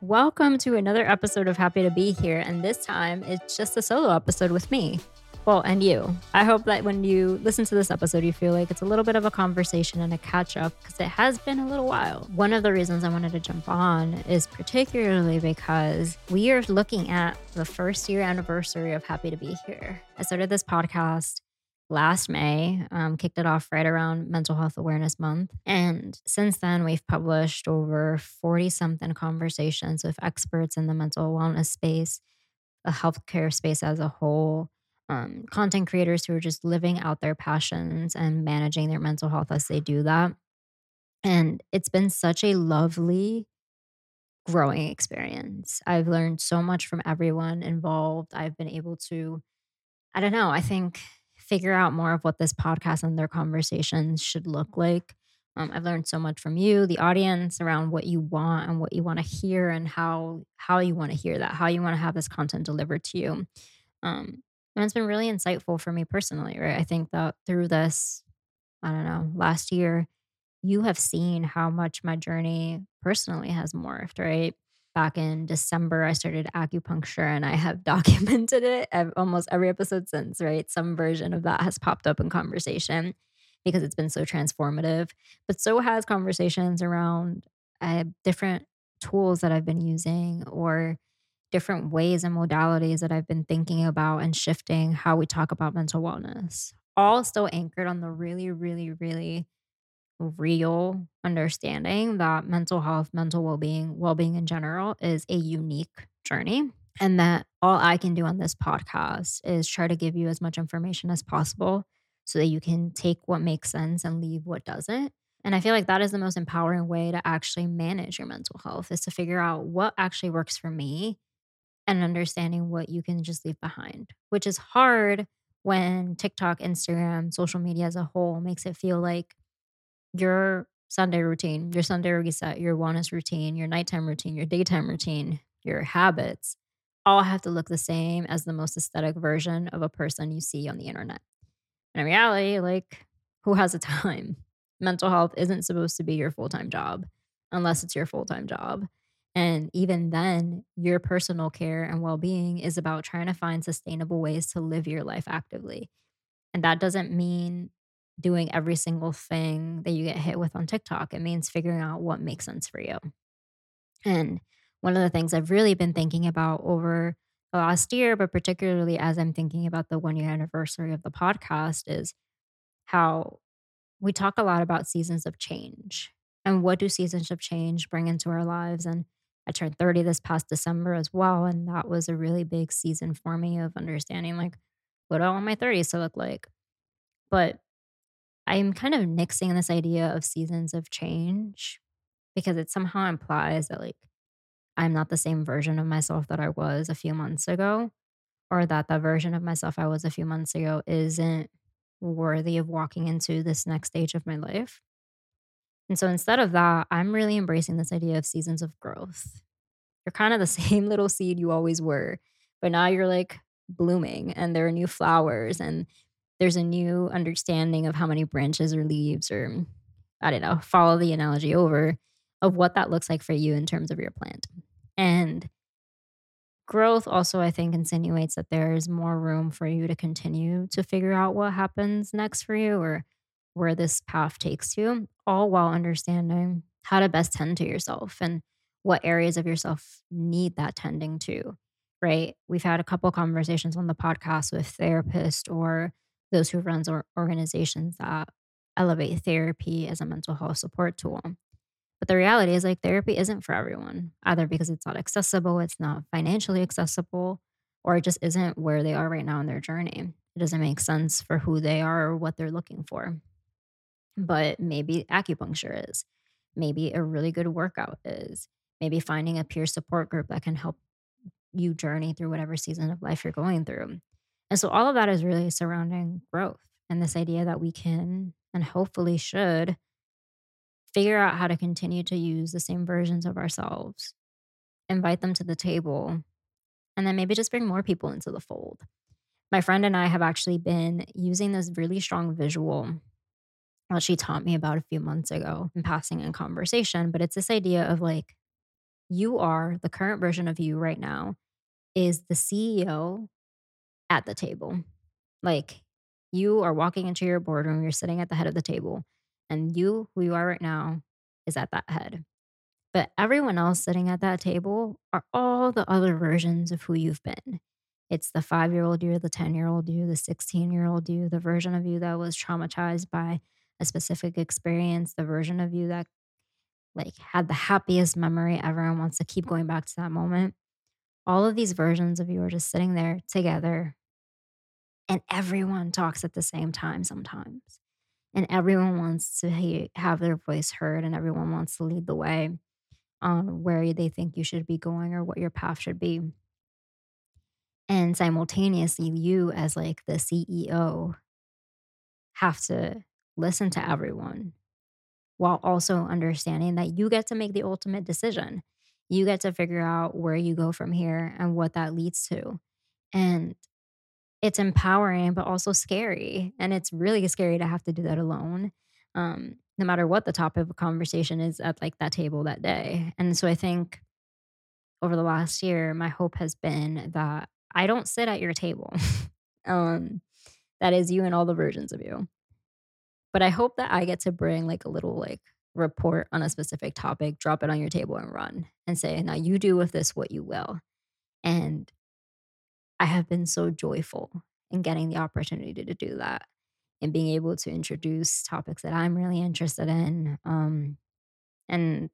Welcome to another episode of Happy to Be Here. And this time it's just a solo episode with me. Well, and you. I hope that when you listen to this episode, you feel like it's a little bit of a conversation and a catch up because it has been a little while. One of the reasons I wanted to jump on is particularly because we are looking at the first year anniversary of Happy to Be Here. I started this podcast last May, um, kicked it off right around Mental Health Awareness Month. And since then, we've published over 40 something conversations with experts in the mental wellness space, the healthcare space as a whole, um, content creators who are just living out their passions and managing their mental health as they do that. And it's been such a lovely, growing experience. I've learned so much from everyone involved. I've been able to, I don't know, I think figure out more of what this podcast and their conversations should look like. Um, I've learned so much from you, the audience, around what you want and what you want to hear, and how how you want to hear that, how you want to have this content delivered to you. Um, and it's been really insightful for me personally, right? I think that through this, I don't know, last year, you have seen how much my journey personally has morphed, right? Back in December, I started acupuncture and I have documented it almost every episode since, right? Some version of that has popped up in conversation because it's been so transformative. But so has conversations around uh, different tools that I've been using or different ways and modalities that I've been thinking about and shifting how we talk about mental wellness. All still anchored on the really, really, really real understanding that mental health, mental well being, well being in general is a unique journey. And that all I can do on this podcast is try to give you as much information as possible so that you can take what makes sense and leave what doesn't. And I feel like that is the most empowering way to actually manage your mental health is to figure out what actually works for me and understanding what you can just leave behind, which is hard when TikTok, Instagram, social media as a whole makes it feel like your Sunday routine, your Sunday reset, your wellness routine, your nighttime routine, your daytime routine, your habits all have to look the same as the most aesthetic version of a person you see on the internet. And in reality, like, who has the time? Mental health isn't supposed to be your full time job unless it's your full time job. And even then, your personal care and well being is about trying to find sustainable ways to live your life actively. And that doesn't mean doing every single thing that you get hit with on TikTok. It means figuring out what makes sense for you. And one of the things I've really been thinking about over the last year, but particularly as I'm thinking about the one year anniversary of the podcast, is how we talk a lot about seasons of change and what do seasons of change bring into our lives. And I turned 30 this past December as well. And that was a really big season for me of understanding like, what do I want my 30s to look like? But I'm kind of nixing this idea of seasons of change because it somehow implies that like I'm not the same version of myself that I was a few months ago, or that the version of myself I was a few months ago isn't worthy of walking into this next stage of my life. And so instead of that, I'm really embracing this idea of seasons of growth. You're kind of the same little seed you always were, but now you're like blooming and there are new flowers and there's a new understanding of how many branches or leaves or I don't know, follow the analogy over of what that looks like for you in terms of your plant. And growth also, I think, insinuates that there's more room for you to continue to figure out what happens next for you or where this path takes you, all while understanding how to best tend to yourself and what areas of yourself need that tending to, right? We've had a couple conversations on the podcast with therapists or those who runs or organizations that elevate therapy as a mental health support tool. But the reality is like therapy isn't for everyone, either because it's not accessible, it's not financially accessible, or it just isn't where they are right now in their journey. It doesn't make sense for who they are or what they're looking for. But maybe acupuncture is. Maybe a really good workout is. Maybe finding a peer support group that can help you journey through whatever season of life you're going through. And so all of that is really surrounding growth and this idea that we can and hopefully should figure out how to continue to use the same versions of ourselves, invite them to the table, and then maybe just bring more people into the fold. My friend and I have actually been using this really strong visual that she taught me about a few months ago in passing in conversation, but it's this idea of like you are the current version of you right now is the CEO at the table. Like you are walking into your boardroom, you're sitting at the head of the table, and you, who you are right now, is at that head. But everyone else sitting at that table are all the other versions of who you've been. It's the five year old you, the 10 year old you, the 16 year old you, the version of you that was traumatized by a specific experience, the version of you that like had the happiest memory ever and wants to keep going back to that moment. All of these versions of you are just sitting there together and everyone talks at the same time sometimes. And everyone wants to he- have their voice heard and everyone wants to lead the way on where they think you should be going or what your path should be. And simultaneously, you as like the CEO have to listen to everyone while also understanding that you get to make the ultimate decision. You get to figure out where you go from here and what that leads to. And it's empowering, but also scary. And it's really scary to have to do that alone. Um, no matter what the topic of conversation is at like that table that day. And so I think over the last year, my hope has been that I don't sit at your table. um, that is you and all the versions of you. But I hope that I get to bring like a little like report on a specific topic, drop it on your table and run and say, now you do with this what you will. And I have been so joyful in getting the opportunity to do that and being able to introduce topics that I'm really interested in um, and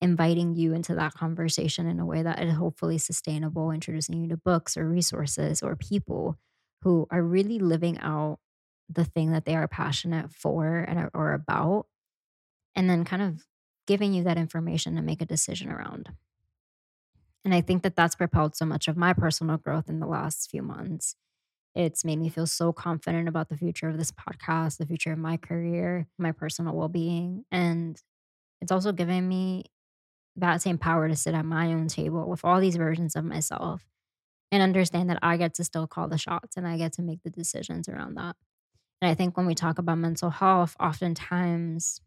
inviting you into that conversation in a way that is hopefully sustainable, introducing you to books or resources or people who are really living out the thing that they are passionate for and or about and then kind of giving you that information to make a decision around. And I think that that's propelled so much of my personal growth in the last few months. It's made me feel so confident about the future of this podcast, the future of my career, my personal well being. And it's also given me that same power to sit at my own table with all these versions of myself and understand that I get to still call the shots and I get to make the decisions around that. And I think when we talk about mental health, oftentimes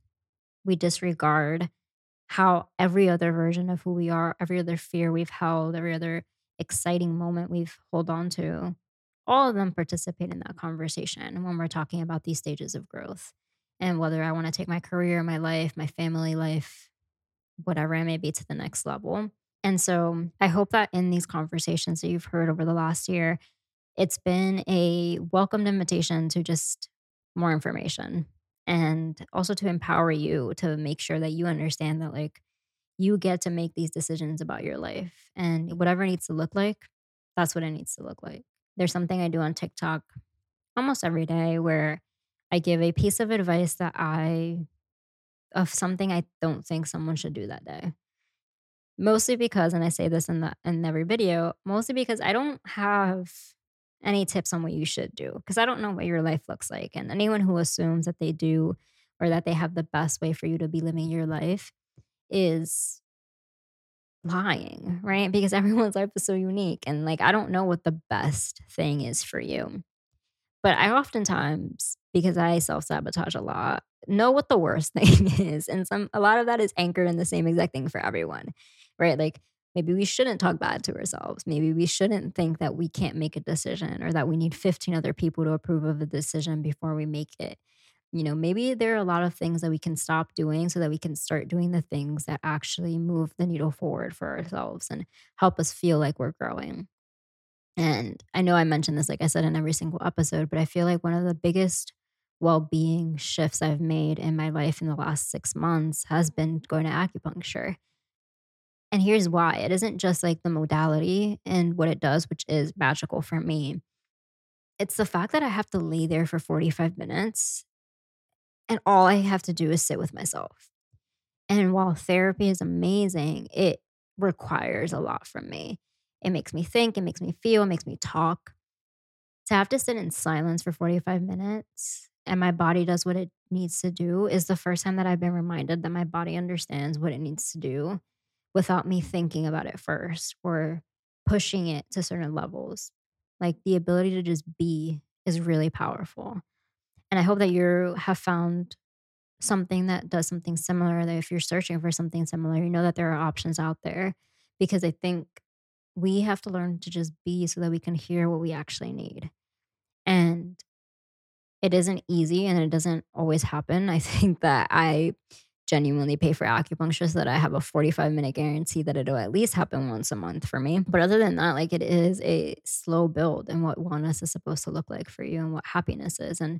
we disregard how every other version of who we are, every other fear we've held, every other exciting moment we've hold on to, all of them participate in that conversation when we're talking about these stages of growth and whether I want to take my career, my life, my family life, whatever it may be to the next level. And so I hope that in these conversations that you've heard over the last year, it's been a welcomed invitation to just more information and also to empower you to make sure that you understand that like you get to make these decisions about your life and whatever it needs to look like that's what it needs to look like. There's something i do on tiktok almost every day where i give a piece of advice that i of something i don't think someone should do that day. Mostly because and i say this in the in every video mostly because i don't have any tips on what you should do because I don't know what your life looks like. And anyone who assumes that they do or that they have the best way for you to be living your life is lying, right? Because everyone's life is so unique. And like, I don't know what the best thing is for you. But I oftentimes, because I self sabotage a lot, know what the worst thing is. And some, a lot of that is anchored in the same exact thing for everyone, right? Like, Maybe we shouldn't talk bad to ourselves. Maybe we shouldn't think that we can't make a decision or that we need 15 other people to approve of a decision before we make it. You know, maybe there are a lot of things that we can stop doing so that we can start doing the things that actually move the needle forward for ourselves and help us feel like we're growing. And I know I mentioned this, like I said, in every single episode, but I feel like one of the biggest well being shifts I've made in my life in the last six months has been going to acupuncture. And here's why it isn't just like the modality and what it does, which is magical for me. It's the fact that I have to lay there for 45 minutes and all I have to do is sit with myself. And while therapy is amazing, it requires a lot from me. It makes me think, it makes me feel, it makes me talk. To have to sit in silence for 45 minutes and my body does what it needs to do is the first time that I've been reminded that my body understands what it needs to do without me thinking about it first or pushing it to certain levels. Like the ability to just be is really powerful. And I hope that you have found something that does something similar, that if you're searching for something similar, you know that there are options out there because I think we have to learn to just be so that we can hear what we actually need. And it isn't easy and it doesn't always happen. I think that I genuinely pay for acupuncture so that I have a 45 minute guarantee that it'll at least happen once a month for me. But other than that, like it is a slow build and what wellness is supposed to look like for you and what happiness is. And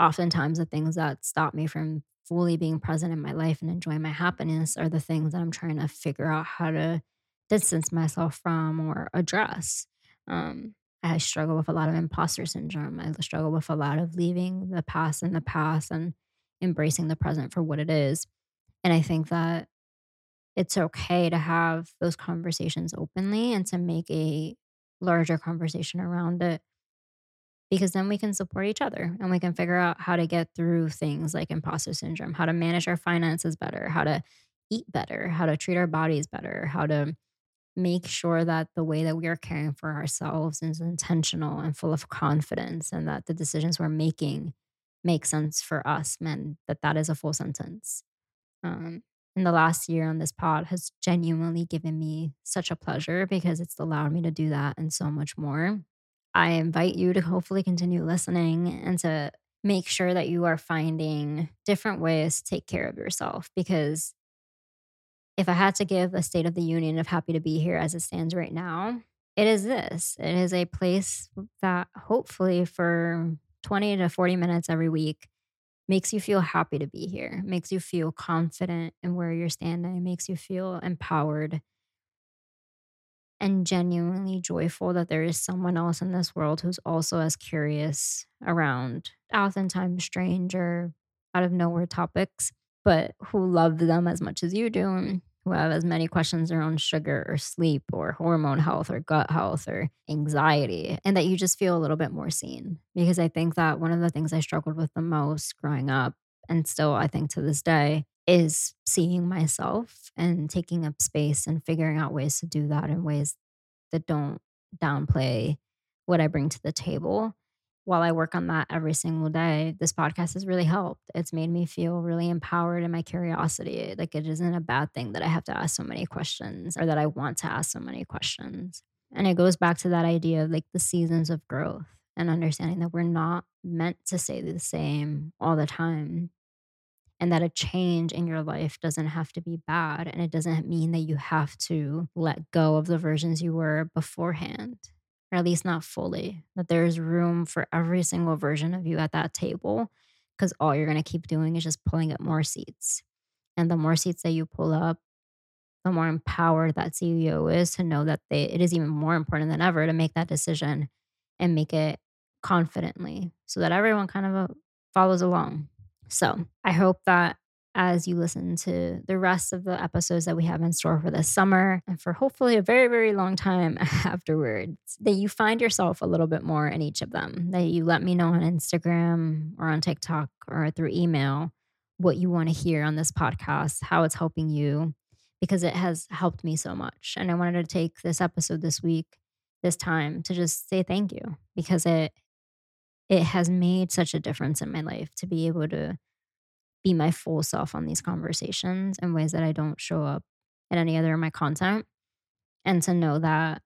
oftentimes the things that stop me from fully being present in my life and enjoying my happiness are the things that I'm trying to figure out how to distance myself from or address. Um, I struggle with a lot of imposter syndrome. I struggle with a lot of leaving the past in the past and embracing the present for what it is. And I think that it's okay to have those conversations openly and to make a larger conversation around it because then we can support each other and we can figure out how to get through things like imposter syndrome, how to manage our finances better, how to eat better, how to treat our bodies better, how to make sure that the way that we are caring for ourselves is intentional and full of confidence and that the decisions we're making make sense for us man that that is a full sentence um and the last year on this pod has genuinely given me such a pleasure because it's allowed me to do that and so much more i invite you to hopefully continue listening and to make sure that you are finding different ways to take care of yourself because if I had to give a state of the union of happy to be here as it stands right now, it is this. It is a place that hopefully for 20 to 40 minutes every week makes you feel happy to be here, makes you feel confident in where you're standing, makes you feel empowered and genuinely joyful that there is someone else in this world who's also as curious around oftentimes strange or out of nowhere topics but who love them as much as you do, who have as many questions around sugar or sleep or hormone health or gut health or anxiety, and that you just feel a little bit more seen. Because I think that one of the things I struggled with the most growing up, and still I think to this day, is seeing myself and taking up space and figuring out ways to do that in ways that don't downplay what I bring to the table while I work on that every single day, this podcast has really helped. It's made me feel really empowered in my curiosity. Like it isn't a bad thing that I have to ask so many questions or that I want to ask so many questions. And it goes back to that idea of like the seasons of growth and understanding that we're not meant to stay the same all the time. And that a change in your life doesn't have to be bad. And it doesn't mean that you have to let go of the versions you were beforehand or at least not fully, that there's room for every single version of you at that table because all you're going to keep doing is just pulling up more seats. And the more seats that you pull up, the more empowered that CEO is to know that they, it is even more important than ever to make that decision and make it confidently so that everyone kind of uh, follows along. So I hope that as you listen to the rest of the episodes that we have in store for this summer and for hopefully a very, very long time afterwards, that you find yourself a little bit more in each of them, that you let me know on Instagram or on TikTok or through email what you want to hear on this podcast, how it's helping you, because it has helped me so much. And I wanted to take this episode this week, this time to just say thank you because it it has made such a difference in my life to be able to be my full self on these conversations in ways that I don't show up in any other of my content. And to know that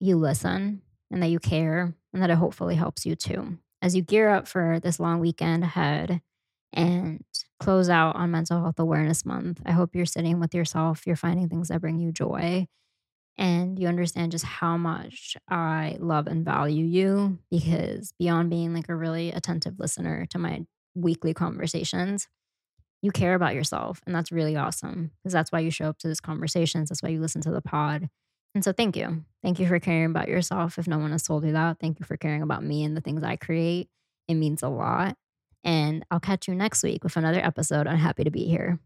you listen and that you care and that it hopefully helps you too. As you gear up for this long weekend ahead and close out on Mental Health Awareness Month, I hope you're sitting with yourself, you're finding things that bring you joy, and you understand just how much I love and value you because beyond being like a really attentive listener to my weekly conversations, you care about yourself. And that's really awesome because that's why you show up to these conversations. That's why you listen to the pod. And so thank you. Thank you for caring about yourself. If no one has told you that, thank you for caring about me and the things I create. It means a lot. And I'll catch you next week with another episode on Happy to Be Here.